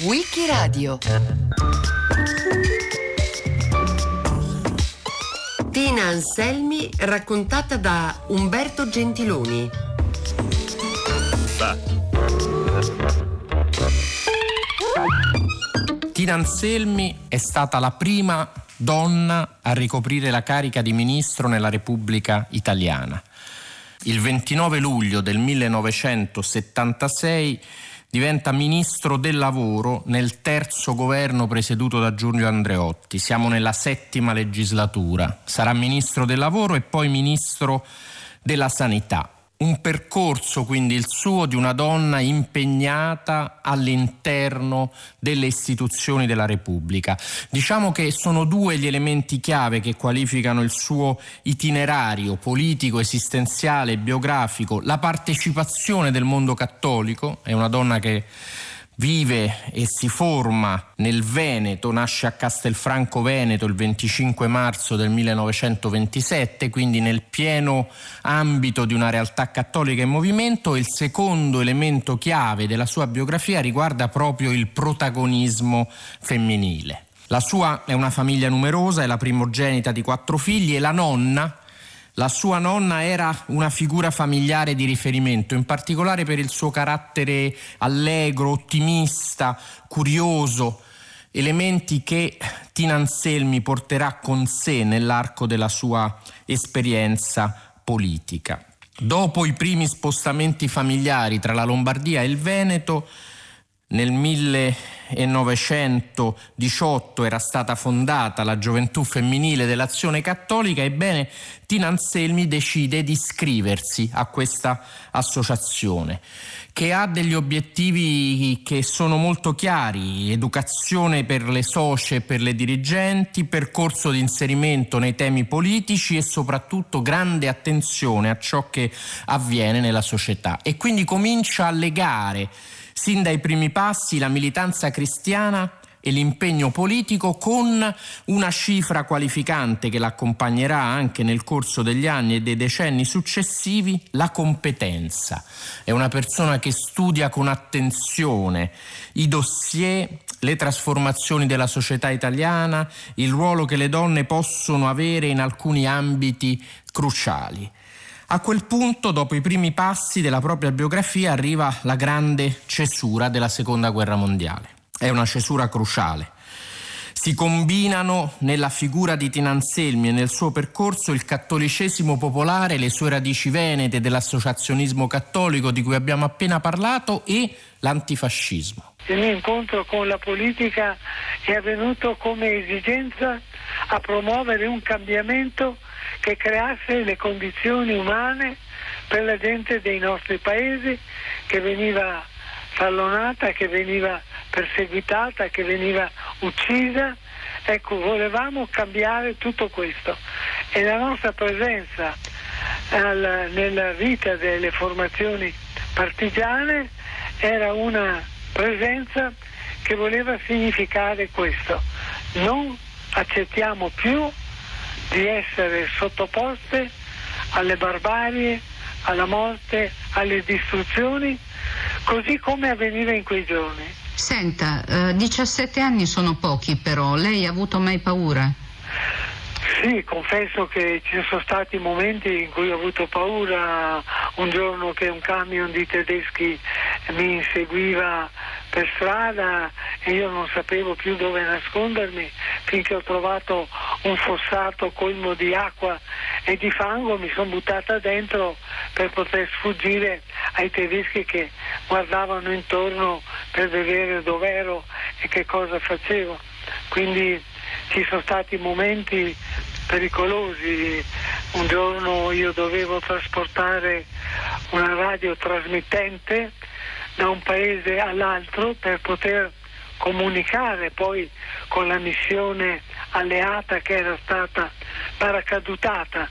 Wikiradio Tina Anselmi raccontata da Umberto Gentiloni. Tina Anselmi è stata la prima donna a ricoprire la carica di ministro nella Repubblica Italiana. Il 29 luglio del 1976 diventa ministro del lavoro nel terzo governo presieduto da Giulio Andreotti. Siamo nella settima legislatura. Sarà ministro del lavoro e poi ministro della sanità un percorso quindi il suo di una donna impegnata all'interno delle istituzioni della Repubblica. Diciamo che sono due gli elementi chiave che qualificano il suo itinerario politico, esistenziale, biografico, la partecipazione del mondo cattolico, è una donna che vive e si forma nel Veneto, nasce a Castelfranco Veneto il 25 marzo del 1927, quindi nel pieno ambito di una realtà cattolica in movimento. Il secondo elemento chiave della sua biografia riguarda proprio il protagonismo femminile. La sua è una famiglia numerosa, è la primogenita di quattro figli e la nonna, la sua nonna era una figura familiare di riferimento, in particolare per il suo carattere allegro, ottimista, curioso, elementi che Tina Anselmi porterà con sé nell'arco della sua esperienza politica. Dopo i primi spostamenti familiari tra la Lombardia e il Veneto, nel 1918 era stata fondata la Gioventù Femminile dell'Azione Cattolica, ebbene Tina Anselmi decide di iscriversi a questa associazione che ha degli obiettivi che sono molto chiari, educazione per le socie e per le dirigenti, percorso di inserimento nei temi politici e soprattutto grande attenzione a ciò che avviene nella società. E quindi comincia a legare sin dai primi passi la militanza cristiana e l'impegno politico con una cifra qualificante che l'accompagnerà anche nel corso degli anni e dei decenni successivi, la competenza. È una persona che studia con attenzione i dossier, le trasformazioni della società italiana, il ruolo che le donne possono avere in alcuni ambiti cruciali. A quel punto, dopo i primi passi della propria biografia, arriva la grande cesura della Seconda Guerra Mondiale. È una cesura cruciale. Si combinano nella figura di Tinanselmi e nel suo percorso il cattolicesimo popolare, le sue radici venete dell'associazionismo cattolico di cui abbiamo appena parlato e l'antifascismo. Il mio incontro con la politica è avvenuto come esigenza a promuovere un cambiamento che creasse le condizioni umane per la gente dei nostri paesi che veniva fallonata, che veniva perseguitata, che veniva uccisa. Ecco, volevamo cambiare tutto questo e la nostra presenza al, nella vita delle formazioni partigiane era una presenza che voleva significare questo. Non accettiamo più di essere sottoposte alle barbarie, alla morte, alle distruzioni, così come avveniva in quei giorni. Senta, eh, 17 anni sono pochi però, lei ha avuto mai paura? Sì, confesso che ci sono stati momenti in cui ho avuto paura, un giorno che un camion di tedeschi mi inseguiva per strada e io non sapevo più dove nascondermi finché ho trovato un fossato colmo di acqua e di fango, mi sono buttata dentro per poter sfuggire ai tedeschi che guardavano intorno per vedere dove ero e che cosa facevo. Quindi ci sono stati momenti pericolosi. Un giorno io dovevo trasportare una radiotrasmittente da un paese all'altro per poter comunicare poi con la missione alleata che era stata paracadutata.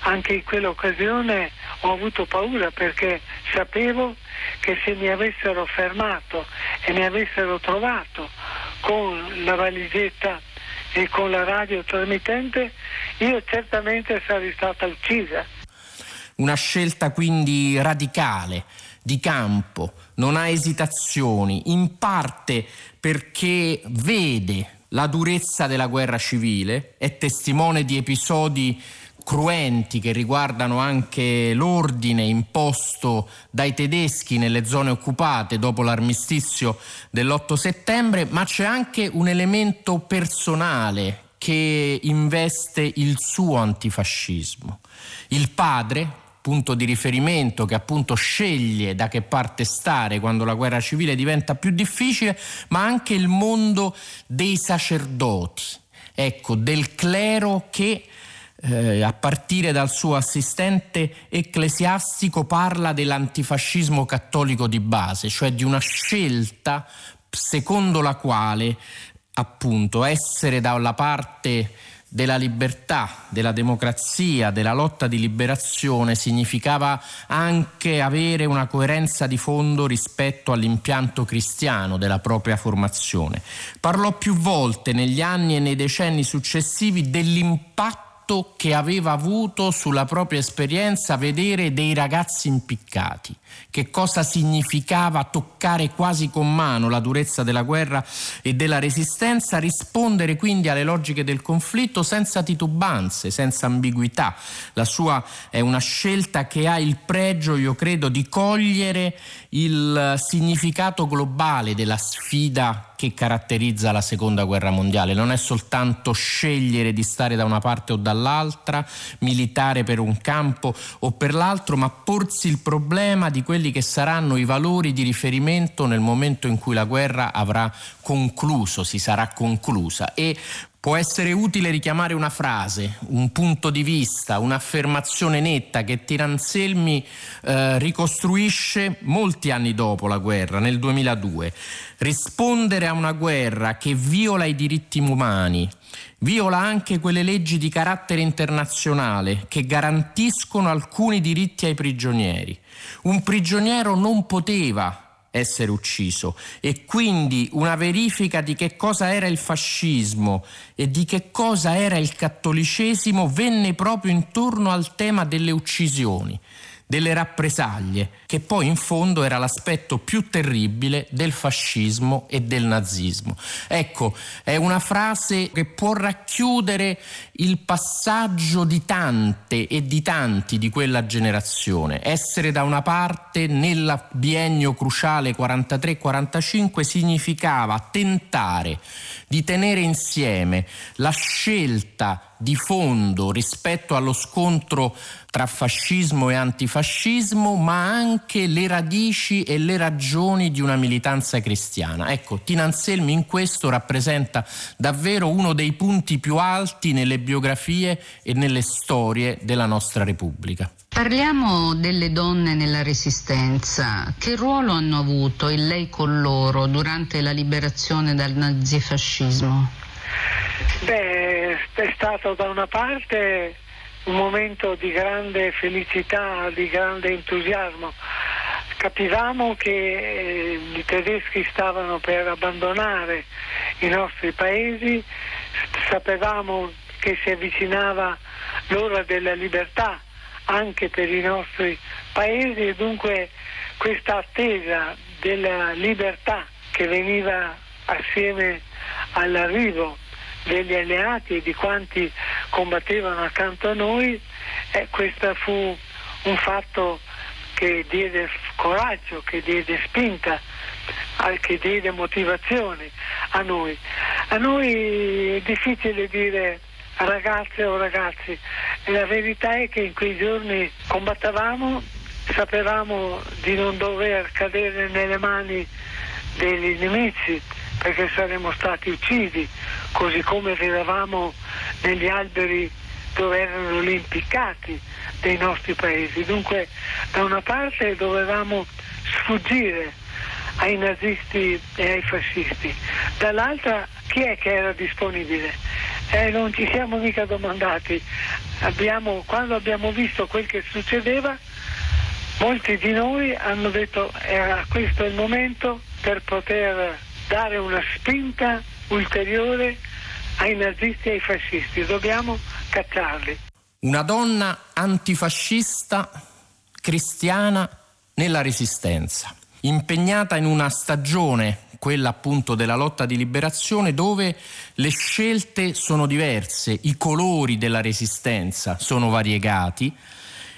Anche in quell'occasione ho avuto paura perché sapevo che se mi avessero fermato e mi avessero trovato con la valigetta e con la radio trasmittente, io certamente sarei stata uccisa. Una scelta quindi radicale di campo, non ha esitazioni, in parte perché vede la durezza della guerra civile, è testimone di episodi cruenti che riguardano anche l'ordine imposto dai tedeschi nelle zone occupate dopo l'armistizio dell'8 settembre, ma c'è anche un elemento personale che investe il suo antifascismo. Il padre, punto di riferimento che appunto sceglie da che parte stare quando la guerra civile diventa più difficile, ma anche il mondo dei sacerdoti, ecco, del clero che eh, a partire dal suo assistente ecclesiastico parla dell'antifascismo cattolico di base, cioè di una scelta secondo la quale appunto essere dalla parte della libertà, della democrazia, della lotta di liberazione significava anche avere una coerenza di fondo rispetto all'impianto cristiano della propria formazione. Parlò più volte negli anni e nei decenni successivi dell'impatto impatto che aveva avuto sulla propria esperienza vedere dei ragazzi impiccati, che cosa significava toccare quasi con mano la durezza della guerra e della resistenza, rispondere quindi alle logiche del conflitto senza titubanze, senza ambiguità. La sua è una scelta che ha il pregio, io credo, di cogliere il significato globale della sfida che caratterizza la seconda guerra mondiale. Non è soltanto scegliere di stare da una parte o dall'altra, militare per un campo o per l'altro, ma porsi il problema di quelli che saranno i valori di riferimento nel momento in cui la guerra avrà concluso, si sarà conclusa. E Può essere utile richiamare una frase, un punto di vista, un'affermazione netta che Tiranselmi eh, ricostruisce molti anni dopo la guerra, nel 2002. Rispondere a una guerra che viola i diritti umani, viola anche quelle leggi di carattere internazionale che garantiscono alcuni diritti ai prigionieri. Un prigioniero non poteva essere ucciso. E quindi una verifica di che cosa era il fascismo e di che cosa era il cattolicesimo venne proprio intorno al tema delle uccisioni delle rappresaglie, che poi in fondo era l'aspetto più terribile del fascismo e del nazismo. Ecco, è una frase che può racchiudere il passaggio di tante e di tanti di quella generazione. Essere da una parte nel biennio cruciale 43-45 significava tentare di tenere insieme la scelta di fondo rispetto allo scontro tra fascismo e antifascismo, ma anche le radici e le ragioni di una militanza cristiana. Ecco, Tina Anselmi in questo rappresenta davvero uno dei punti più alti nelle biografie e nelle storie della nostra Repubblica. Parliamo delle donne nella resistenza. Che ruolo hanno avuto il lei con loro durante la liberazione dal nazifascismo? Beh, è stato da una parte un momento di grande felicità, di grande entusiasmo. Capivamo che eh, i tedeschi stavano per abbandonare i nostri paesi, sapevamo che si avvicinava l'ora della libertà anche per i nostri paesi e dunque questa attesa della libertà che veniva assieme all'arrivo degli alleati e di quanti combattevano accanto a noi, eh, questo fu un fatto che diede coraggio, che diede spinta, che diede motivazione a noi. A noi è difficile dire ragazze o ragazzi. La verità è che in quei giorni combattavamo, sapevamo di non dover cadere nelle mani degli nemici perché saremmo stati uccisi, così come vedevamo negli alberi dove erano lì impiccati dei nostri paesi. Dunque da una parte dovevamo sfuggire ai nazisti e ai fascisti, dall'altra chi è che era disponibile? Eh, non ci siamo mica domandati. Abbiamo, quando abbiamo visto quel che succedeva, molti di noi hanno detto era questo il momento per poter dare una spinta ulteriore ai nazisti e ai fascisti, dobbiamo cacciarli. Una donna antifascista, cristiana, nella resistenza, impegnata in una stagione quella appunto della lotta di liberazione, dove le scelte sono diverse, i colori della resistenza sono variegati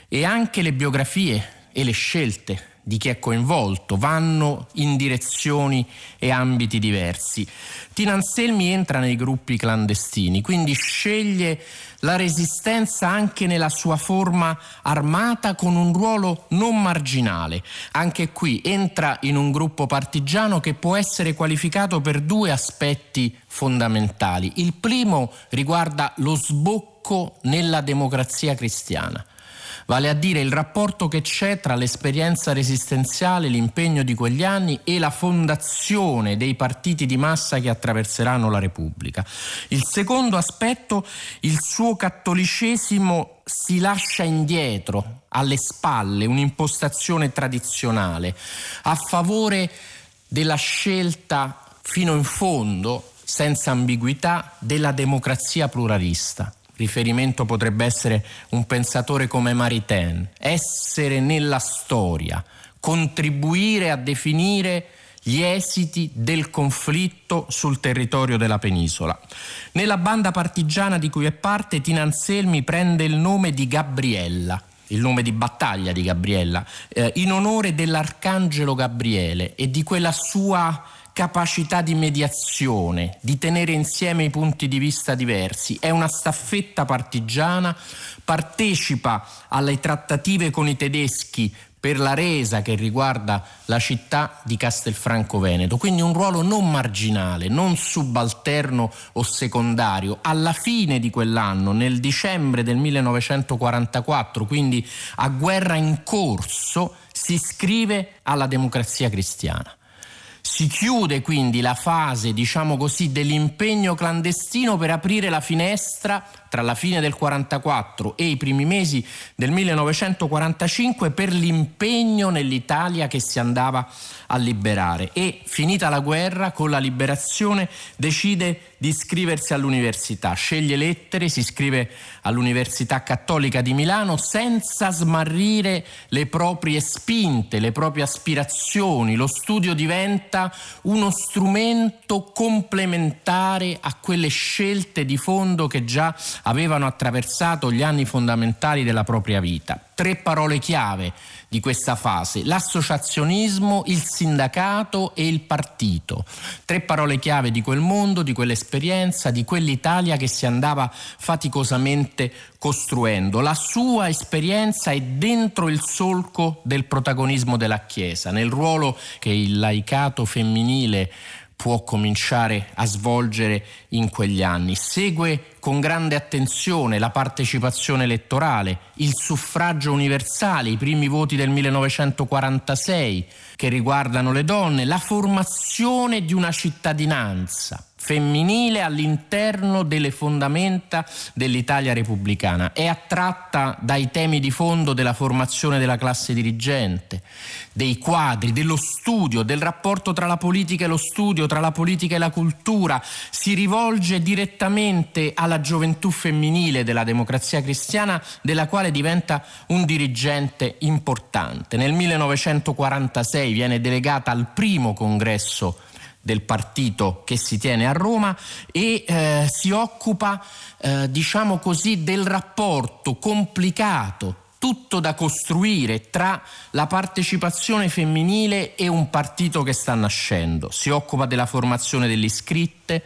e anche le biografie e le scelte di chi è coinvolto, vanno in direzioni e ambiti diversi. Tina Anselmi entra nei gruppi clandestini, quindi sceglie la resistenza anche nella sua forma armata con un ruolo non marginale. Anche qui entra in un gruppo partigiano che può essere qualificato per due aspetti fondamentali. Il primo riguarda lo sbocco nella democrazia cristiana vale a dire il rapporto che c'è tra l'esperienza resistenziale, l'impegno di quegli anni e la fondazione dei partiti di massa che attraverseranno la Repubblica. Il secondo aspetto, il suo cattolicesimo si lascia indietro, alle spalle, un'impostazione tradizionale, a favore della scelta fino in fondo, senza ambiguità, della democrazia pluralista riferimento potrebbe essere un pensatore come Maritain, essere nella storia, contribuire a definire gli esiti del conflitto sul territorio della penisola. Nella banda partigiana di cui è parte, Tina Anselmi prende il nome di Gabriella, il nome di battaglia di Gabriella, eh, in onore dell'arcangelo Gabriele e di quella sua capacità di mediazione, di tenere insieme i punti di vista diversi. È una staffetta partigiana, partecipa alle trattative con i tedeschi per la resa che riguarda la città di Castelfranco Veneto, quindi un ruolo non marginale, non subalterno o secondario. Alla fine di quell'anno, nel dicembre del 1944, quindi a guerra in corso, si iscrive alla democrazia cristiana. Si chiude quindi la fase, diciamo così, dell'impegno clandestino per aprire la finestra tra la fine del 44 e i primi mesi del 1945 per l'impegno nell'Italia che si andava a liberare. E finita la guerra con la liberazione decide di iscriversi all'università, sceglie lettere, si iscrive all'Università Cattolica di Milano senza smarrire le proprie spinte, le proprie aspirazioni, lo studio diventa uno strumento complementare a quelle scelte di fondo che già avevano attraversato gli anni fondamentali della propria vita. Tre parole chiave di questa fase, l'associazionismo, il sindacato e il partito. Tre parole chiave di quel mondo, di quell'esperienza, di quell'Italia che si andava faticosamente costruendo. La sua esperienza è dentro il solco del protagonismo della Chiesa, nel ruolo che il laicato femminile può cominciare a svolgere in quegli anni. Segue con grande attenzione la partecipazione elettorale, il suffragio universale, i primi voti del 1946 che riguardano le donne, la formazione di una cittadinanza femminile all'interno delle fondamenta dell'Italia repubblicana. È attratta dai temi di fondo della formazione della classe dirigente, dei quadri, dello studio, del rapporto tra la politica e lo studio, tra la politica e la cultura. Si rivolge direttamente alla gioventù femminile della democrazia cristiana, della quale diventa un dirigente importante. Nel 1946 viene delegata al primo congresso del partito che si tiene a Roma e eh, si occupa, eh, diciamo così, del rapporto complicato tutto da costruire tra la partecipazione femminile e un partito che sta nascendo. Si occupa della formazione delle iscritte,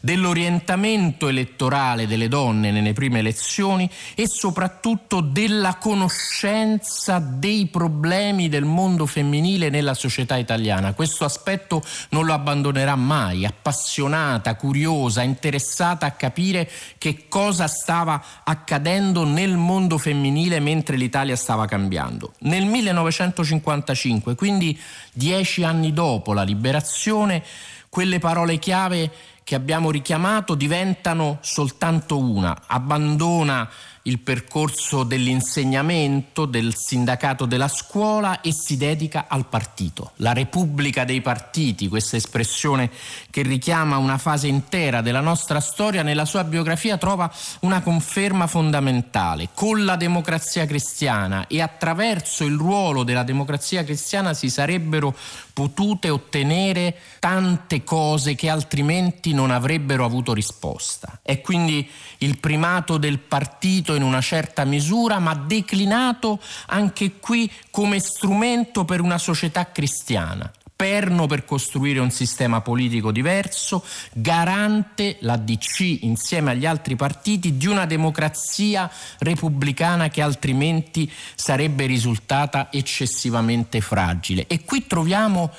dell'orientamento elettorale delle donne nelle prime elezioni e soprattutto della conoscenza dei problemi del mondo femminile nella società italiana. Questo aspetto non lo abbandonerà mai, appassionata, curiosa, interessata a capire che cosa stava accadendo nel mondo femminile mentre mentre l'Italia stava cambiando. Nel 1955, quindi dieci anni dopo la liberazione, quelle parole chiave che abbiamo richiamato diventano soltanto una, abbandona il percorso dell'insegnamento, del sindacato della scuola e si dedica al partito. La Repubblica dei partiti, questa espressione che richiama una fase intera della nostra storia, nella sua biografia trova una conferma fondamentale. Con la democrazia cristiana e attraverso il ruolo della democrazia cristiana si sarebbero potute ottenere tante cose che altrimenti non avrebbero avuto risposta. È quindi il primato del partito in una certa misura, ma declinato anche qui come strumento per una società cristiana perno per costruire un sistema politico diverso, garante la DC insieme agli altri partiti di una democrazia repubblicana che altrimenti sarebbe risultata eccessivamente fragile. E qui troviamo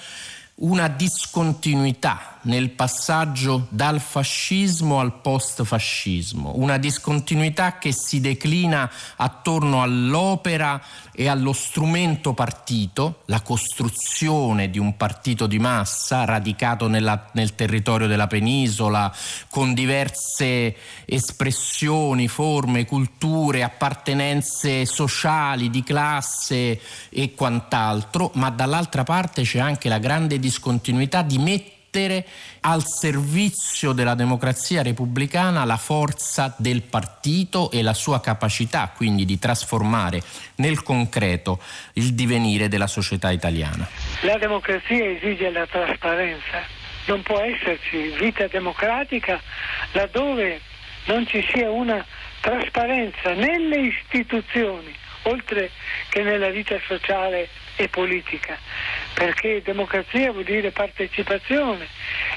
una discontinuità nel passaggio dal fascismo al post-fascismo, una discontinuità che si declina attorno all'opera e allo strumento partito, la costruzione di un partito di massa radicato nella, nel territorio della penisola, con diverse espressioni, forme, culture, appartenenze sociali, di classe e quant'altro, ma dall'altra parte c'è anche la grande discontinuità di mettere al servizio della democrazia repubblicana la forza del partito e la sua capacità quindi di trasformare nel concreto il divenire della società italiana. La democrazia esige la trasparenza, non può esserci vita democratica laddove non ci sia una trasparenza nelle istituzioni, oltre che nella vita sociale e politica perché democrazia vuol dire partecipazione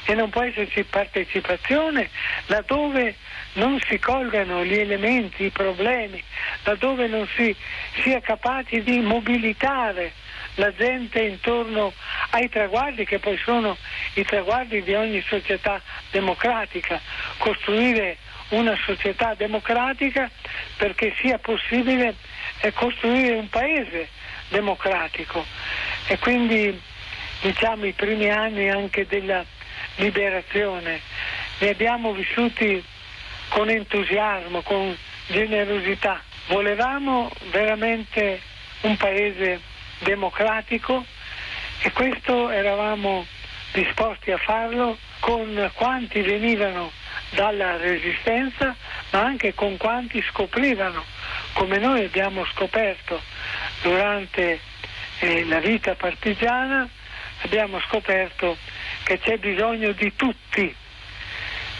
e non può esserci partecipazione laddove non si colgano gli elementi, i problemi, laddove non si sia capaci di mobilitare la gente intorno ai traguardi che poi sono i traguardi di ogni società democratica, costruire una società democratica perché sia possibile costruire un paese democratico e quindi diciamo i primi anni anche della liberazione li abbiamo vissuti con entusiasmo, con generosità. Volevamo veramente un paese democratico e questo eravamo disposti a farlo con quanti venivano dalla resistenza ma anche con quanti scoprivano come noi abbiamo scoperto durante eh, la vita partigiana abbiamo scoperto che c'è bisogno di tutti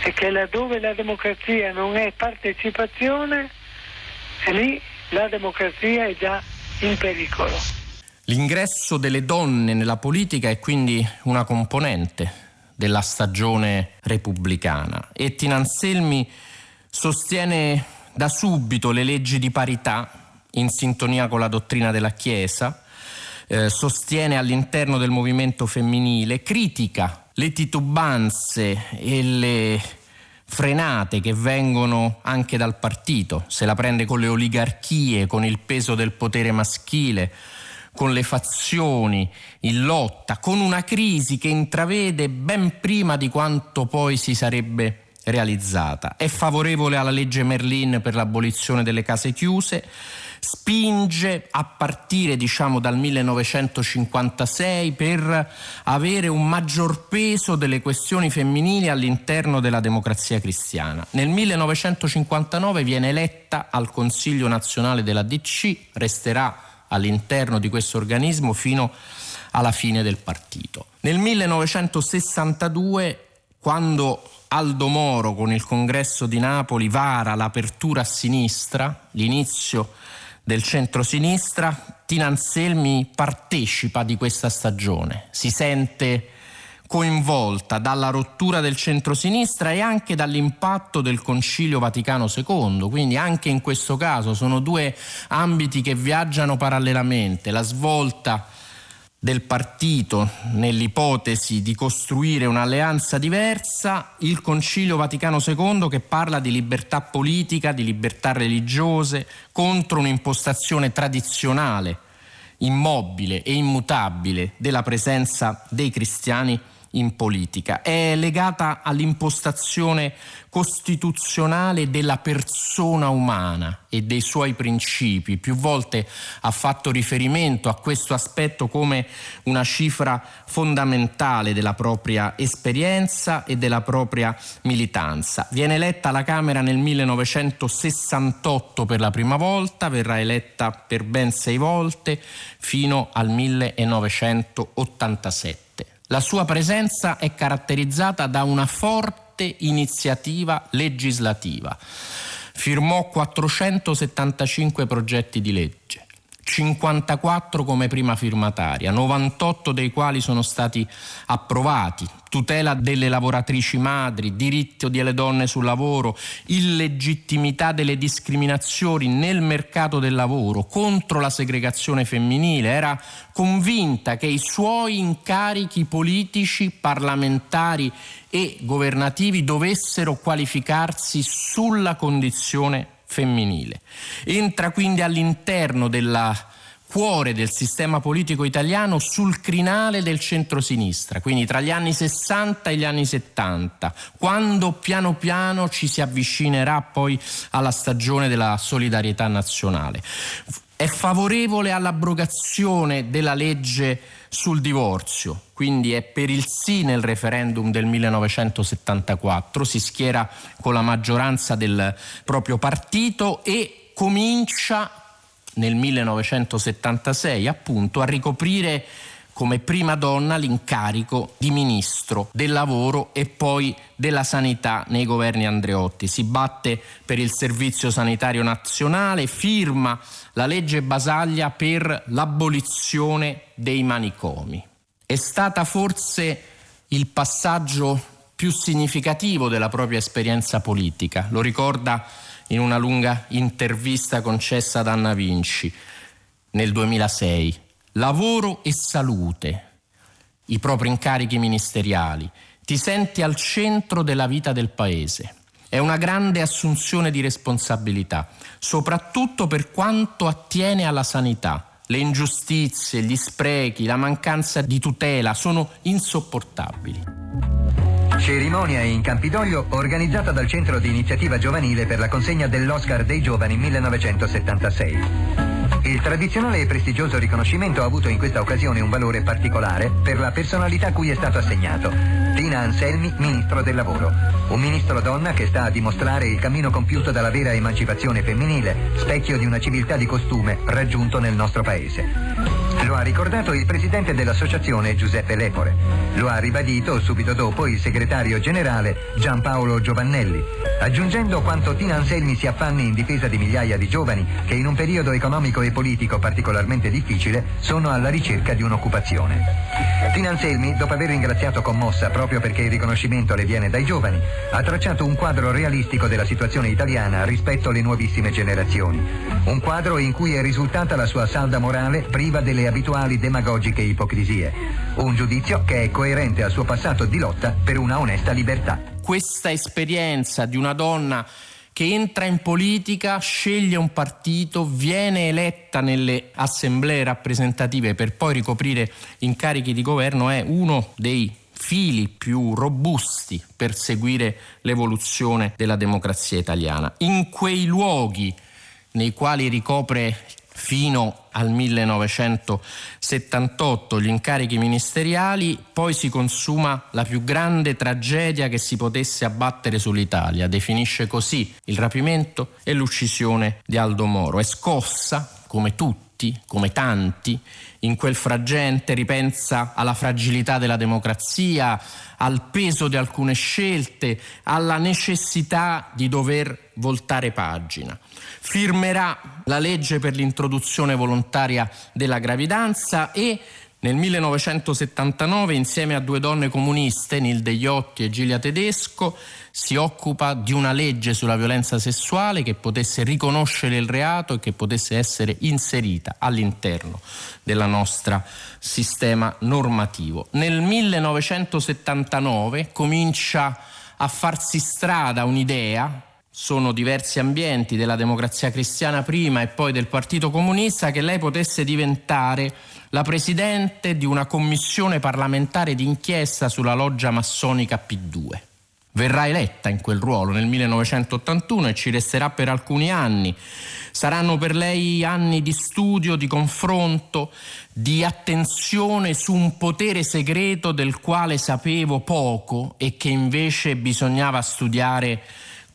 e che laddove la democrazia non è partecipazione, lì la democrazia è già in pericolo. L'ingresso delle donne nella politica è quindi una componente della stagione repubblicana e Tinanselmi sostiene da subito le leggi di parità in sintonia con la dottrina della Chiesa eh, sostiene all'interno del movimento femminile, critica le titubanze e le frenate che vengono anche dal partito, se la prende con le oligarchie, con il peso del potere maschile, con le fazioni in lotta, con una crisi che intravede ben prima di quanto poi si sarebbe realizzata. È favorevole alla legge Merlin per l'abolizione delle case chiuse, spinge a partire diciamo dal 1956 per avere un maggior peso delle questioni femminili all'interno della democrazia cristiana. Nel 1959 viene eletta al Consiglio nazionale della DC, resterà all'interno di questo organismo fino alla fine del partito. Nel 1962 quando Aldo Moro con il congresso di Napoli vara l'apertura a sinistra, l'inizio del centro-sinistra, Tina Anselmi partecipa di questa stagione, si sente coinvolta dalla rottura del centro-sinistra e anche dall'impatto del Concilio Vaticano II, quindi anche in questo caso sono due ambiti che viaggiano parallelamente, la svolta del partito nell'ipotesi di costruire un'alleanza diversa, il Concilio Vaticano II che parla di libertà politica, di libertà religiose, contro un'impostazione tradizionale, immobile e immutabile della presenza dei cristiani in politica. È legata all'impostazione costituzionale della persona umana e dei suoi principi. Più volte ha fatto riferimento a questo aspetto come una cifra fondamentale della propria esperienza e della propria militanza. Viene eletta alla Camera nel 1968 per la prima volta, verrà eletta per ben sei volte fino al 1987. La sua presenza è caratterizzata da una forte iniziativa legislativa. Firmò 475 progetti di legge 54 come prima firmataria, 98 dei quali sono stati approvati, tutela delle lavoratrici madri, diritto delle donne sul lavoro, illegittimità delle discriminazioni nel mercato del lavoro, contro la segregazione femminile, era convinta che i suoi incarichi politici, parlamentari e governativi dovessero qualificarsi sulla condizione femminile. Entra quindi all'interno del cuore del sistema politico italiano sul crinale del centrosinistra, quindi tra gli anni 60 e gli anni 70, quando piano piano ci si avvicinerà poi alla stagione della solidarietà nazionale. È favorevole all'abrogazione della legge sul divorzio, quindi è per il sì nel referendum del 1974, si schiera con la maggioranza del proprio partito e comincia nel 1976 appunto a ricoprire come prima donna l'incarico di ministro del lavoro e poi della sanità nei governi Andreotti. Si batte per il servizio sanitario nazionale, firma la legge Basaglia per l'abolizione dei manicomi. È stata forse il passaggio più significativo della propria esperienza politica, lo ricorda in una lunga intervista concessa ad Anna Vinci nel 2006 lavoro e salute, i propri incarichi ministeriali, ti senti al centro della vita del Paese. È una grande assunzione di responsabilità, soprattutto per quanto attiene alla sanità. Le ingiustizie, gli sprechi, la mancanza di tutela sono insopportabili. Cerimonia in Campidoglio organizzata dal Centro di Iniziativa Giovanile per la consegna dell'Oscar dei Giovani 1976. Il tradizionale e prestigioso riconoscimento ha avuto in questa occasione un valore particolare per la personalità cui è stato assegnato. Tina Anselmi, Ministro del Lavoro. Un ministro donna che sta a dimostrare il cammino compiuto dalla vera emancipazione femminile, specchio di una civiltà di costume raggiunto nel nostro paese. Lo ha ricordato il presidente dell'associazione Giuseppe Lepore. Lo ha ribadito subito dopo il segretario generale Giampaolo Giovannelli, aggiungendo quanto Tina Anselmi si affanni in difesa di migliaia di giovani che in un periodo economico e politico particolarmente difficile sono alla ricerca di un'occupazione. Tina Anselmi, dopo aver ringraziato commossa proprio perché il riconoscimento le viene dai giovani, ha tracciato un quadro realistico della situazione italiana rispetto alle nuovissime generazioni. Un quadro in cui è risultata la sua salda morale priva delle abituali demagogiche ipocrisie. Un giudizio che è coerente al suo passato di lotta per una onesta libertà. Questa esperienza di una donna che entra in politica, sceglie un partito, viene eletta nelle assemblee rappresentative per poi ricoprire incarichi di governo è uno dei fili più robusti per seguire l'evoluzione della democrazia italiana. In quei luoghi nei quali ricopre fino al 1978 gli incarichi ministeriali, poi si consuma la più grande tragedia che si potesse abbattere sull'Italia. Definisce così il rapimento e l'uccisione di Aldo Moro. È scossa, come tutti, come tanti, in quel frangente ripensa alla fragilità della democrazia, al peso di alcune scelte, alla necessità di dover voltare pagina. Firmerà la legge per l'introduzione volontaria della gravidanza e nel 1979, insieme a due donne comuniste, Nilde Iotti e Gilia Tedesco, si occupa di una legge sulla violenza sessuale che potesse riconoscere il reato e che potesse essere inserita all'interno del nostro sistema normativo. Nel 1979 comincia a farsi strada un'idea sono diversi ambienti della democrazia cristiana prima e poi del Partito Comunista che lei potesse diventare la presidente di una commissione parlamentare d'inchiesta sulla loggia massonica P2. Verrà eletta in quel ruolo nel 1981 e ci resterà per alcuni anni. Saranno per lei anni di studio, di confronto, di attenzione su un potere segreto del quale sapevo poco e che invece bisognava studiare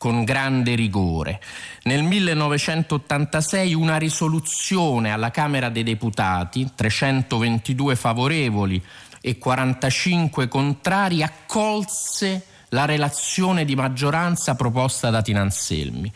con grande rigore. Nel 1986 una risoluzione alla Camera dei Deputati, 322 favorevoli e 45 contrari, accolse la relazione di maggioranza proposta da Tinanselmi.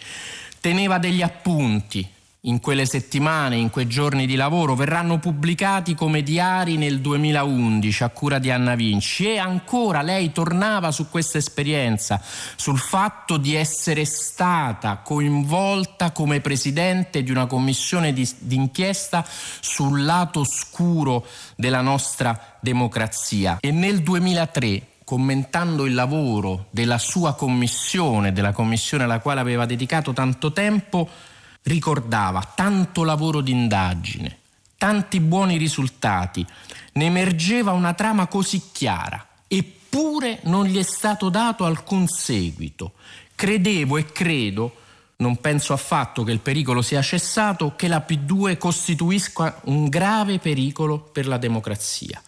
Teneva degli appunti, in quelle settimane, in quei giorni di lavoro, verranno pubblicati come diari nel 2011 a cura di Anna Vinci. E ancora lei tornava su questa esperienza, sul fatto di essere stata coinvolta come presidente di una commissione di, d'inchiesta sul lato scuro della nostra democrazia. E nel 2003 commentando il lavoro della sua commissione, della commissione alla quale aveva dedicato tanto tempo, ricordava tanto lavoro d'indagine, tanti buoni risultati, ne emergeva una trama così chiara, eppure non gli è stato dato alcun seguito. Credevo e credo, non penso affatto che il pericolo sia cessato, che la P2 costituisca un grave pericolo per la democrazia.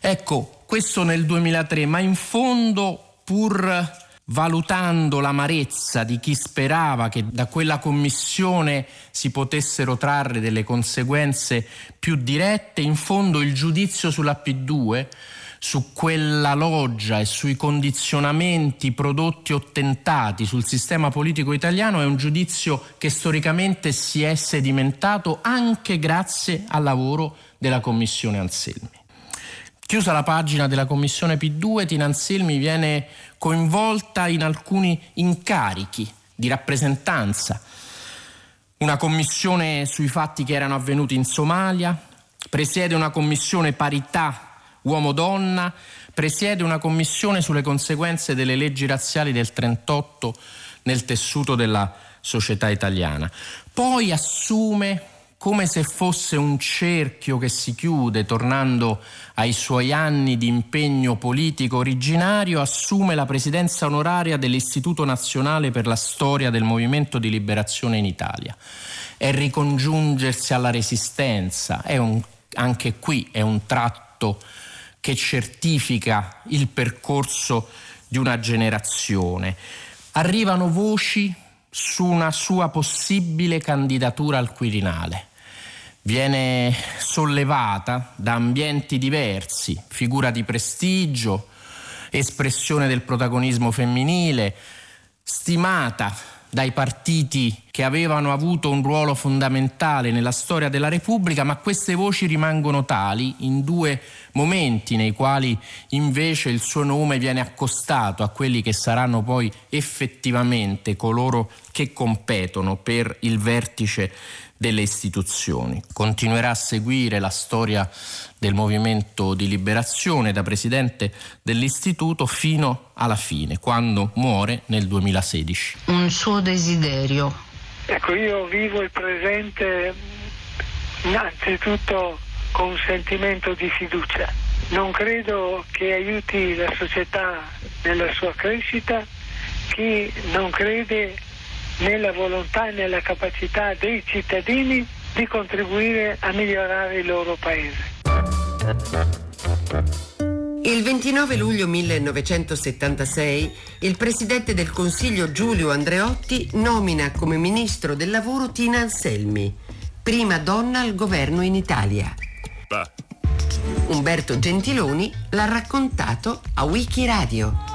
Ecco, questo nel 2003, ma in fondo pur valutando l'amarezza di chi sperava che da quella commissione si potessero trarre delle conseguenze più dirette, in fondo il giudizio sulla P2 su quella loggia e sui condizionamenti prodotti o tentati sul sistema politico italiano è un giudizio che storicamente si è sedimentato anche grazie al lavoro della Commissione Anselmi. Chiusa la pagina della Commissione P2, Tina Anselmi viene coinvolta in alcuni incarichi di rappresentanza. Una commissione sui fatti che erano avvenuti in Somalia, presiede una commissione parità uomo-donna, presiede una commissione sulle conseguenze delle leggi razziali del 38 nel tessuto della società italiana. Poi assume come se fosse un cerchio che si chiude, tornando ai suoi anni di impegno politico originario, assume la presidenza onoraria dell'Istituto Nazionale per la Storia del Movimento di Liberazione in Italia. È ricongiungersi alla resistenza, un, anche qui è un tratto che certifica il percorso di una generazione. Arrivano voci su una sua possibile candidatura al Quirinale viene sollevata da ambienti diversi, figura di prestigio, espressione del protagonismo femminile, stimata dai partiti che avevano avuto un ruolo fondamentale nella storia della Repubblica, ma queste voci rimangono tali in due momenti nei quali invece il suo nome viene accostato a quelli che saranno poi effettivamente coloro che competono per il vertice delle istituzioni. Continuerà a seguire la storia del movimento di liberazione da presidente dell'istituto fino alla fine, quando muore nel 2016. Un suo desiderio. Ecco, io vivo il presente innanzitutto con un sentimento di fiducia. Non credo che aiuti la società nella sua crescita chi non crede nella volontà e nella capacità dei cittadini di contribuire a migliorare il loro paese. Il 29 luglio 1976 il Presidente del Consiglio Giulio Andreotti nomina come Ministro del Lavoro Tina Anselmi, prima donna al governo in Italia. Umberto Gentiloni l'ha raccontato a Wikiradio